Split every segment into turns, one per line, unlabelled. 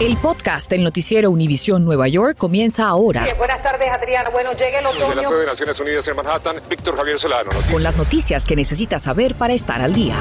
El podcast del noticiero Univisión Nueva York comienza ahora.
buenas tardes, Adriana. Bueno, llega el otoño.
De la sede de Naciones Unidas en Manhattan, Víctor Javier Solano. Noticias.
Con las noticias que necesitas saber para estar al día.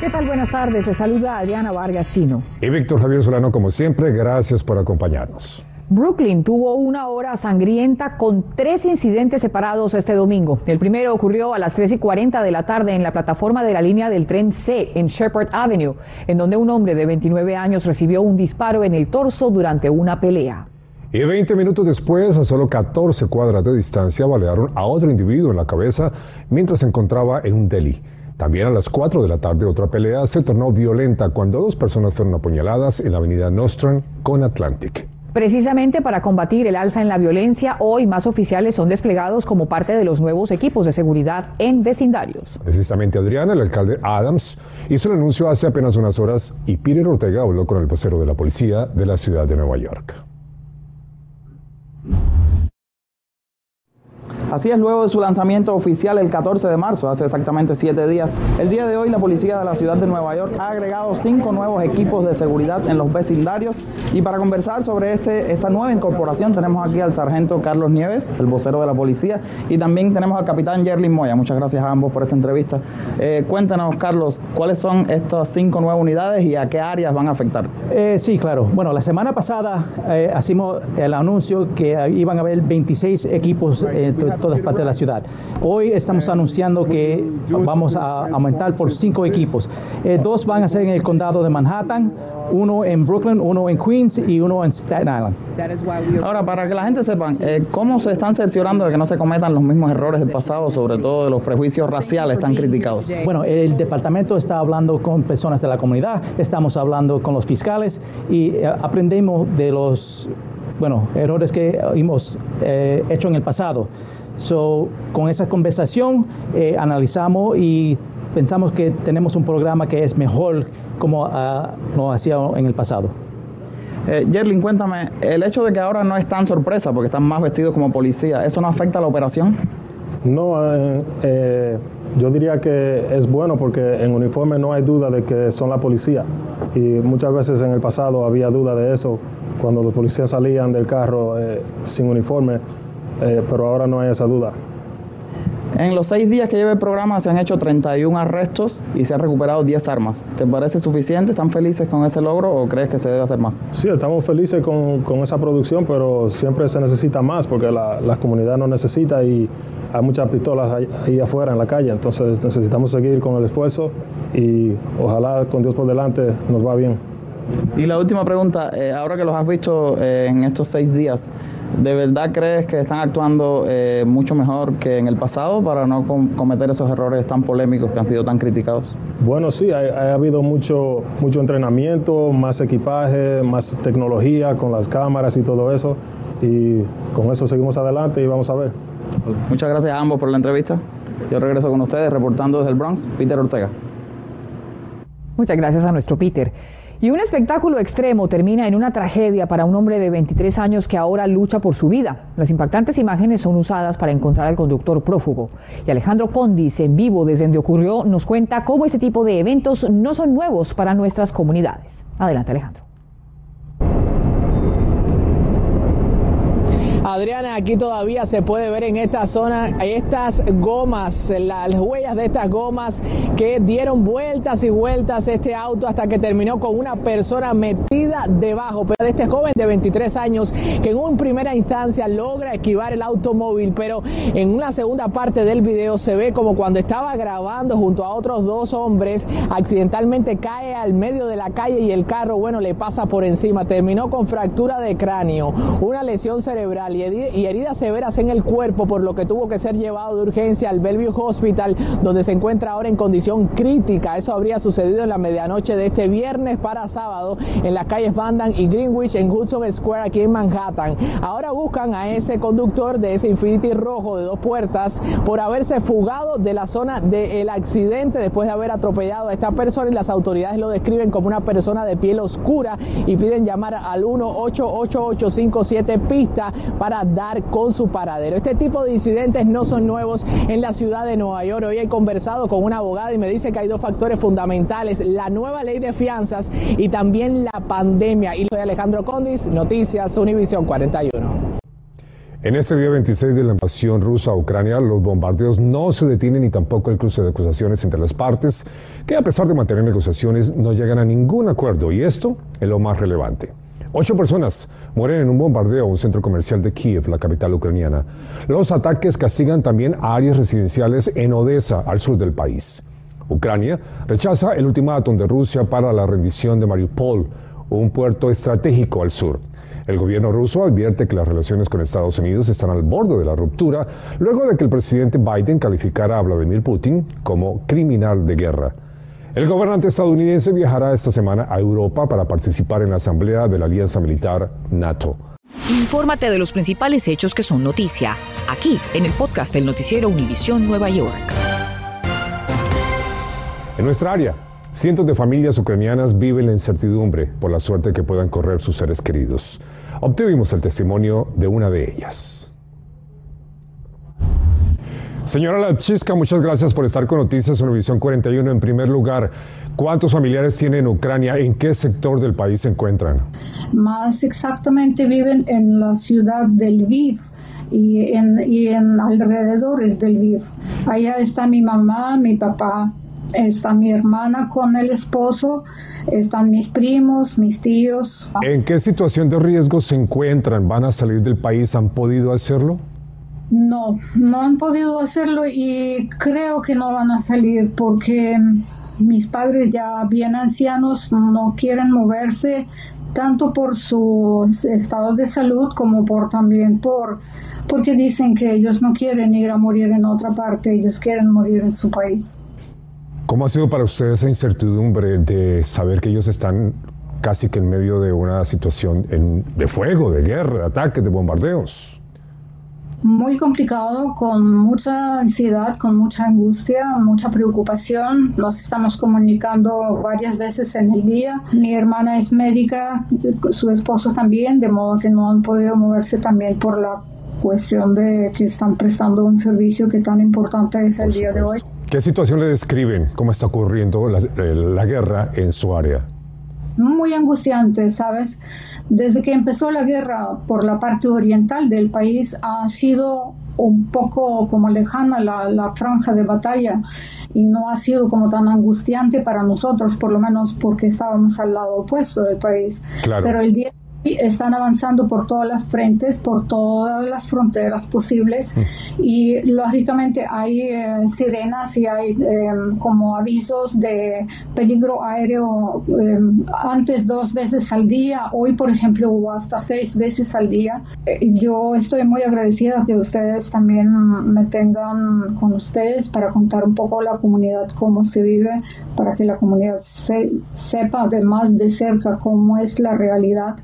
¿Qué tal? Buenas tardes. Te saluda Adriana Vargas Sino.
Y Víctor Javier Solano, como siempre, gracias por acompañarnos.
Brooklyn tuvo una hora sangrienta con tres incidentes separados este domingo. El primero ocurrió a las 3 y 40 de la tarde en la plataforma de la línea del tren C en Shepherd Avenue, en donde un hombre de 29 años recibió un disparo en el torso durante una pelea.
Y 20 minutos después, a solo 14 cuadras de distancia, balearon a otro individuo en la cabeza mientras se encontraba en un deli. También a las 4 de la tarde otra pelea se tornó violenta cuando dos personas fueron apuñaladas en la avenida Nostran con Atlantic.
Precisamente para combatir el alza en la violencia, hoy más oficiales son desplegados como parte de los nuevos equipos de seguridad en vecindarios.
Precisamente Adriana, el alcalde Adams, hizo el anuncio hace apenas unas horas y Peter Ortega habló con el vocero de la policía de la ciudad de Nueva York.
Así es, luego de su lanzamiento oficial el 14 de marzo, hace exactamente siete días, el día de hoy la policía de la ciudad de Nueva York ha agregado cinco nuevos equipos de seguridad en los vecindarios y para conversar sobre este, esta nueva incorporación tenemos aquí al sargento Carlos Nieves, el vocero de la policía, y también tenemos al capitán Jerlin Moya. Muchas gracias a ambos por esta entrevista. Eh, cuéntanos, Carlos, ¿cuáles son estas cinco nuevas unidades y a qué áreas van a afectar?
Eh, sí, claro. Bueno, la semana pasada eh, hicimos el anuncio que iban a haber 26 equipos en todas partes de la ciudad. Hoy estamos anunciando que vamos a aumentar por cinco equipos. Eh, dos van a ser en el condado de Manhattan, uno en Brooklyn, uno en Queens y uno en Staten Island.
Ahora, para que la gente sepa, eh, ¿cómo se están cerciorando de que no se cometan los mismos errores del pasado, sobre todo de los prejuicios raciales tan criticados?
Bueno, el departamento está hablando con personas de la comunidad, estamos hablando con los fiscales y eh, aprendemos de los bueno, errores que hemos hecho en el pasado. So, con esa conversación eh, analizamos y pensamos que tenemos un programa que es mejor como uh, lo hacía en el pasado.
Eh, Jerlin, cuéntame, el hecho de que ahora no es tan sorpresa porque están más vestidos como policía, ¿eso no afecta a la operación?
No, eh, eh, yo diría que es bueno porque en uniforme no hay duda de que son la policía y muchas veces en el pasado había duda de eso cuando los policías salían del carro sin uniforme eh, pero ahora no hay esa duda.
En los seis días que lleva el programa se han hecho 31 arrestos y se han recuperado 10 armas. ¿Te parece suficiente? ¿Están felices con ese logro o crees que se debe hacer más?
Sí, estamos felices con, con esa producción, pero siempre se necesita más porque la, la, comunidad no necesita y hay muchas pistolas ahí, ahí, afuera en la calle. Entonces necesitamos seguir con el esfuerzo y ojalá con Dios por delante nos va bien.
Y la última pregunta, eh, ahora que los has visto eh, en estos seis días, ¿de verdad crees que están actuando eh, mucho mejor que en el pasado para no com cometer esos errores tan polémicos que han sido tan criticados?
Bueno, sí, ha, ha, habido mucho, mucho entrenamiento, más equipaje, más tecnología con las cámaras y todo eso. Y con eso seguimos adelante y vamos a ver.
Muchas gracias a ambos por la entrevista. Yo regreso con ustedes reportando desde el Bronx, Peter Ortega.
Muchas gracias a nuestro Peter. Y un espectáculo extremo termina en una tragedia para un hombre de 23 años que ahora lucha por su vida. Las impactantes imágenes son usadas para encontrar al conductor prófugo. Y Alejandro Pondis, en vivo desde donde ocurrió, nos cuenta cómo este tipo de eventos no son nuevos para nuestras comunidades. Adelante, Alejandro.
Aquí todavía se puede ver en esta zona estas gomas, las huellas de estas gomas que dieron vueltas y vueltas este auto hasta que terminó con una persona metida debajo. Pero este joven de 23 años que en una primera instancia logra esquivar el automóvil, pero en una segunda parte del video se ve como cuando estaba grabando junto a otros dos hombres, accidentalmente cae al medio de la calle y el carro, bueno, le pasa por encima. Terminó con fractura de cráneo, una lesión cerebral y heridas severas en el cuerpo, por lo que tuvo que ser llevado de urgencia al Bellevue Hospital, donde se encuentra ahora en condición crítica. Eso habría sucedido en la medianoche de este viernes para sábado en las calles Bandan y Greenwich en Hudson Square aquí en Manhattan. Ahora buscan a ese conductor de ese Infinity rojo de dos puertas por haberse fugado de la zona del accidente después de haber atropellado a esta persona y las autoridades lo describen como una persona de piel oscura y piden llamar al 1 88857 pista para dar con su paradero. Este tipo de incidentes no son nuevos en la ciudad de Nueva York. Hoy he conversado con una abogada y me dice que hay dos factores fundamentales, la nueva ley de fianzas y también la pandemia. Y soy Alejandro Condis, Noticias Univisión 41.
En este día 26 de la invasión rusa a Ucrania, los bombardeos no se detienen ni tampoco el cruce de acusaciones entre las partes, que a pesar de mantener negociaciones no llegan a ningún acuerdo. Y esto es lo más relevante. Ocho personas mueren en un bombardeo a un centro comercial de Kiev, la capital ucraniana. Los ataques castigan también áreas residenciales en Odessa, al sur del país. Ucrania rechaza el ultimátum de Rusia para la rendición de Mariupol, un puerto estratégico al sur. El gobierno ruso advierte que las relaciones con Estados Unidos están al borde de la ruptura luego de que el presidente Biden calificara a Vladimir Putin como criminal de guerra. El gobernante estadounidense viajará esta semana a Europa para participar en la asamblea de la Alianza Militar NATO.
Infórmate de los principales hechos que son noticia, aquí en el podcast del noticiero Univisión Nueva York.
En nuestra área, cientos de familias ucranianas viven la incertidumbre por la suerte que puedan correr sus seres queridos. Obtuvimos el testimonio de una de ellas. Señora Lapchiska, muchas gracias por estar con Noticias Univisión 41. En primer lugar, ¿cuántos familiares tienen en Ucrania? ¿En qué sector del país se encuentran?
Más exactamente viven en la ciudad de Lviv y en, y en alrededores de Lviv. Allá está mi mamá, mi papá, está mi hermana con el esposo, están mis primos, mis tíos.
¿En qué situación de riesgo se encuentran? ¿Van a salir del país? ¿Han podido hacerlo?
No, no han podido hacerlo y creo que no van a salir porque mis padres ya bien ancianos no quieren moverse tanto por su estado de salud como por también por porque dicen que ellos no quieren ir a morir en otra parte, ellos quieren morir en su país.
¿Cómo ha sido para ustedes esa incertidumbre de saber que ellos están casi que en medio de una situación de fuego, de guerra, de ataques, de bombardeos?
Muy complicado, con mucha ansiedad, con mucha angustia, mucha preocupación. Nos estamos comunicando varias veces en el día. Mi hermana es médica, su esposo también, de modo que no han podido moverse también por la cuestión de que están prestando un servicio que tan importante es el día de hoy.
¿Qué situación le describen? ¿Cómo está ocurriendo la, la guerra en su área?
Muy angustiante, ¿sabes? Desde que empezó la guerra por la parte oriental del país ha sido un poco como lejana la, la, franja de batalla y no ha sido como tan angustiante para nosotros, por lo menos porque estábamos al lado opuesto del país.
Claro.
Pero el día están avanzando por todas las frentes, por todas las fronteras posibles. Y lógicamente hay eh, sirenas y hay eh, como avisos de peligro aéreo eh, antes dos veces al día, hoy por ejemplo hubo hasta seis veces al día. yo estoy muy agradecida que ustedes también me tengan con ustedes para contar un poco la comunidad cómo se vive, para que la comunidad se, sepa además de cerca cómo es la realidad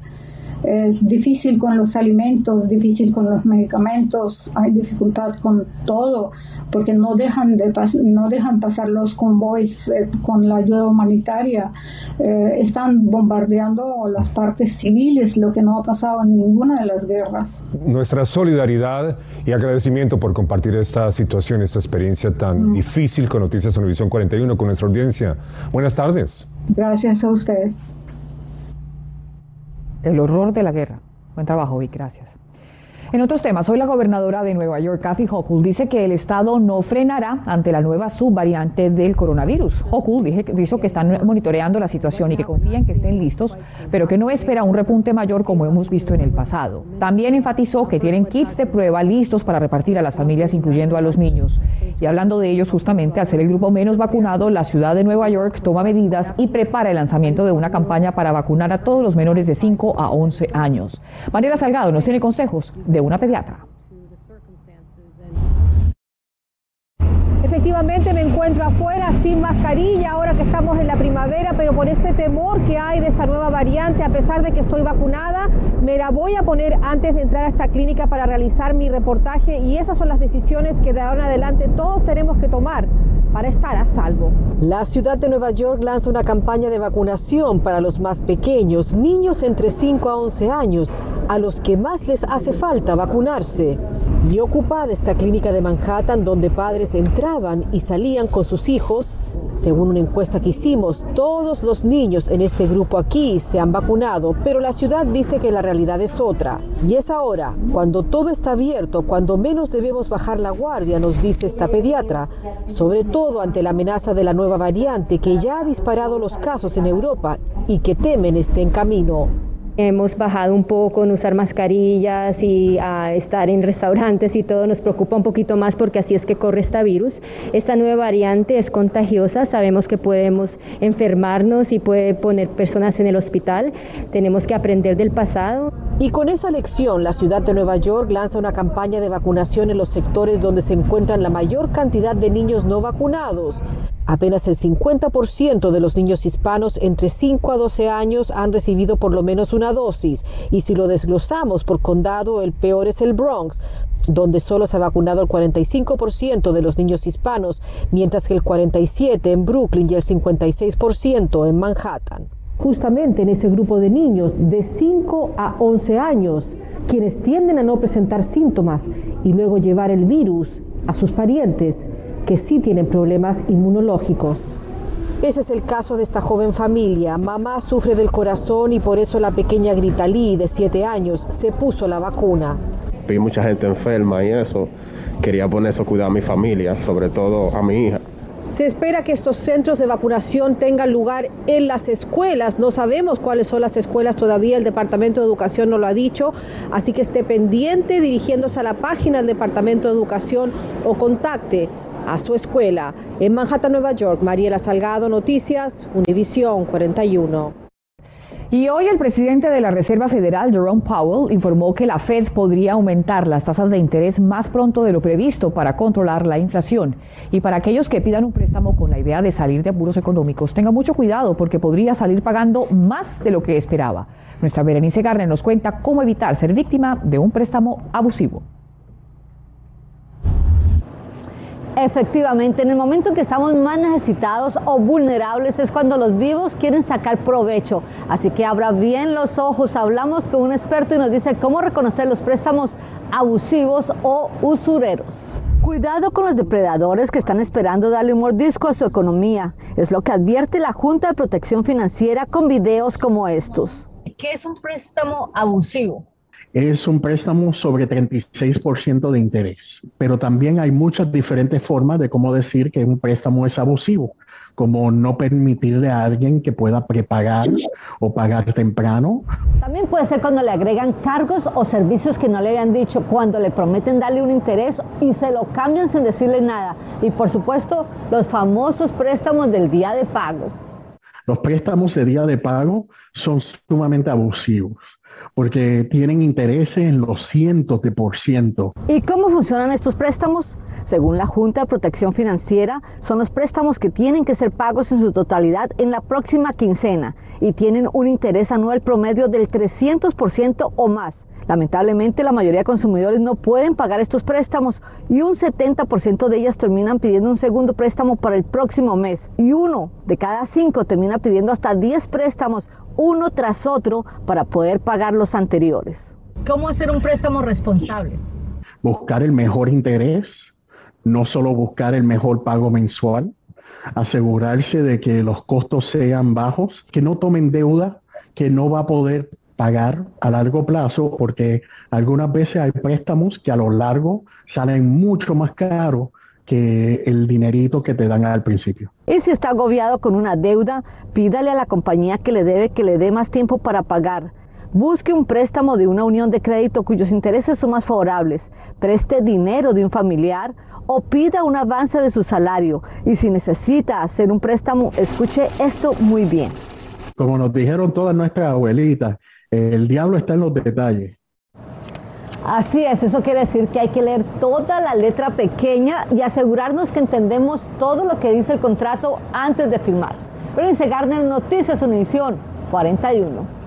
es difícil con los alimentos, difícil con los medicamentos, hay dificultad con todo, porque no dejan, de no dejan pasar los convoys eh, con la ayuda humanitaria, eh, están bombardeando las partes civiles, lo que no ha pasado en ninguna de las guerras.
Nuestra solidaridad y agradecimiento por compartir esta situación, esta experiencia tan mm. difícil con Noticias Univisión 41 con nuestra audiencia. Buenas tardes.
Gracias a ustedes
el horror de la guerra. Buen trabajo, Vic, gracias. En otros temas, hoy la gobernadora de Nueva York, Kathy Hochul, dice que el Estado no frenará ante la nueva subvariante del coronavirus. Hochul dijo que están monitoreando la situación y que confían que estén listos, pero que no espera un repunte mayor como hemos visto en el pasado. También enfatizó que tienen kits de prueba listos para repartir a las familias, incluyendo a los niños. Y hablando de ellos, justamente, al ser el grupo menos vacunado, la ciudad de Nueva York toma medidas y prepara el lanzamiento de una campaña para vacunar a todos los menores de 5 a 11 años. Mariela Salgado nos tiene consejos de una pediatra.
Efectivamente me encuentro afuera sin mascarilla ahora que estamos en la primavera, pero por este temor que hay de esta nueva variante, a pesar de que estoy vacunada, me la voy a poner antes de entrar a esta clínica para realizar mi reportaje y esas son las decisiones que de ahora en adelante todos tenemos que tomar para estar a salvo.
La ciudad de Nueva York lanza una campaña de vacunación para los más pequeños, niños entre 5 a 11 años, a los que más les hace falta vacunarse. Y ocupada esta clínica de Manhattan donde padres entraban y salían con sus hijos, según una encuesta que hicimos, todos los niños en este grupo aquí se han vacunado, pero la ciudad dice que la realidad es otra. Y es ahora, cuando todo está abierto, cuando menos debemos bajar la guardia, nos dice esta pediatra, sobre todo ante la amenaza de la nueva variante que ya ha disparado los casos en Europa y que temen esté en camino.
Hemos bajado un poco en usar mascarillas y a estar en restaurantes y todo nos preocupa un poquito más porque así es que corre este virus. Esta nueva variante es contagiosa, sabemos que podemos enfermarnos y puede poner personas en el hospital. Tenemos que aprender del pasado.
Y con esa lección, la ciudad de Nueva York lanza una campaña de vacunación en los sectores donde se encuentran la mayor cantidad de niños no vacunados. Apenas el 50% de los niños hispanos entre 5 a 12 años han recibido por lo menos una dosis. Y si lo desglosamos por condado, el peor es el Bronx, donde solo se ha vacunado el 45% de los niños hispanos, mientras que el 47% en Brooklyn y el 56% en Manhattan. Justamente en ese grupo de niños de 5 a 11 años, quienes tienden a no presentar síntomas y luego llevar el virus a sus parientes, que sí tienen problemas inmunológicos. Ese es el caso de esta joven familia. Mamá sufre del corazón y por eso la pequeña Gritalí, de 7 años, se puso la vacuna.
Vi mucha gente enferma y eso. Quería poner eso cuidar a mi familia, sobre todo a mi hija.
Se espera que estos centros de vacunación tengan lugar en las escuelas. No sabemos cuáles son las escuelas todavía, el Departamento de Educación no lo ha dicho, así que esté pendiente dirigiéndose a la página del Departamento de Educación o contacte a su escuela. En Manhattan, Nueva York, Mariela Salgado, Noticias, Univisión 41.
Y hoy el presidente de la Reserva Federal, Jerome Powell, informó que la Fed podría aumentar las tasas de interés más pronto de lo previsto para controlar la inflación. Y para aquellos que pidan un préstamo con la idea de salir de apuros económicos, tenga mucho cuidado porque podría salir pagando más de lo que esperaba. Nuestra Berenice Garner nos cuenta cómo evitar ser víctima de un préstamo abusivo.
Efectivamente, en el momento en que estamos más necesitados o vulnerables es cuando los vivos quieren sacar provecho. Así que abra bien los ojos. Hablamos con un experto y nos dice cómo reconocer los préstamos abusivos o usureros. Cuidado con los depredadores que están esperando darle un mordisco a su economía. Es lo que advierte la Junta de Protección Financiera con videos como estos.
¿Qué es un préstamo abusivo?
Es un préstamo sobre 36% de interés, pero también hay muchas diferentes formas de cómo decir que un préstamo es abusivo, como no permitirle a alguien que pueda prepagar o pagar temprano.
También puede ser cuando le agregan cargos o servicios que no le habían dicho, cuando le prometen darle un interés y se lo cambian sin decirle nada. Y por supuesto, los famosos préstamos del día de pago.
Los préstamos de día de pago son sumamente abusivos porque tienen intereses en los cientos de por ciento.
¿Y cómo funcionan estos préstamos? Según la Junta de Protección Financiera, son los préstamos que tienen que ser pagos en su totalidad en la próxima quincena y tienen un interés anual promedio del 300% o más. Lamentablemente, la mayoría de consumidores no pueden pagar estos préstamos y un 70% de ellas terminan pidiendo un segundo préstamo para el próximo mes. Y uno de cada cinco termina pidiendo hasta 10 préstamos uno tras otro para poder pagar los anteriores.
¿Cómo hacer un préstamo responsable?
Buscar el mejor interés, no solo buscar el mejor pago mensual, asegurarse de que los costos sean bajos, que no tomen deuda que no va a poder pagar a largo plazo, porque algunas veces hay préstamos que a lo largo salen mucho más caros que el dinerito que te dan al principio.
Y si está agobiado con una deuda, pídale a la compañía que le debe que le dé más tiempo para pagar. Busque un préstamo de una unión de crédito cuyos intereses son más favorables. Preste dinero de un familiar o pida un avance de su salario. Y si necesita hacer un préstamo, escuche esto muy bien.
Como nos dijeron todas nuestras abuelitas, el diablo está en los detalles.
Así es, eso quiere decir que hay que leer toda la letra pequeña y asegurarnos que entendemos todo lo que dice el contrato antes de firmar. Berenice Garner, Noticias Univisión 41.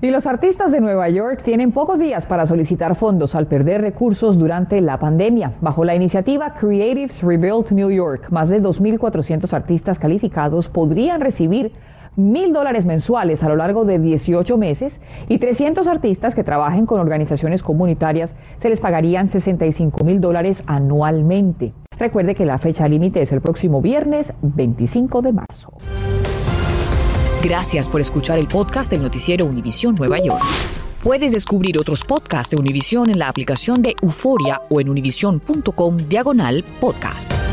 Y los artistas de Nueva York tienen pocos días para solicitar fondos al perder recursos durante la pandemia. Bajo la iniciativa Creatives Rebuild New York, más de 2.400 artistas calificados podrían recibir mil dólares mensuales a lo largo de 18 meses y 300 artistas que trabajen con organizaciones comunitarias se les pagarían 65 mil dólares anualmente. Recuerde que la fecha límite es el próximo viernes 25 de marzo.
Gracias por escuchar el podcast del noticiero Univisión Nueva York. Puedes descubrir otros podcasts de Univisión en la aplicación de Euforia o en univision.com diagonal podcasts.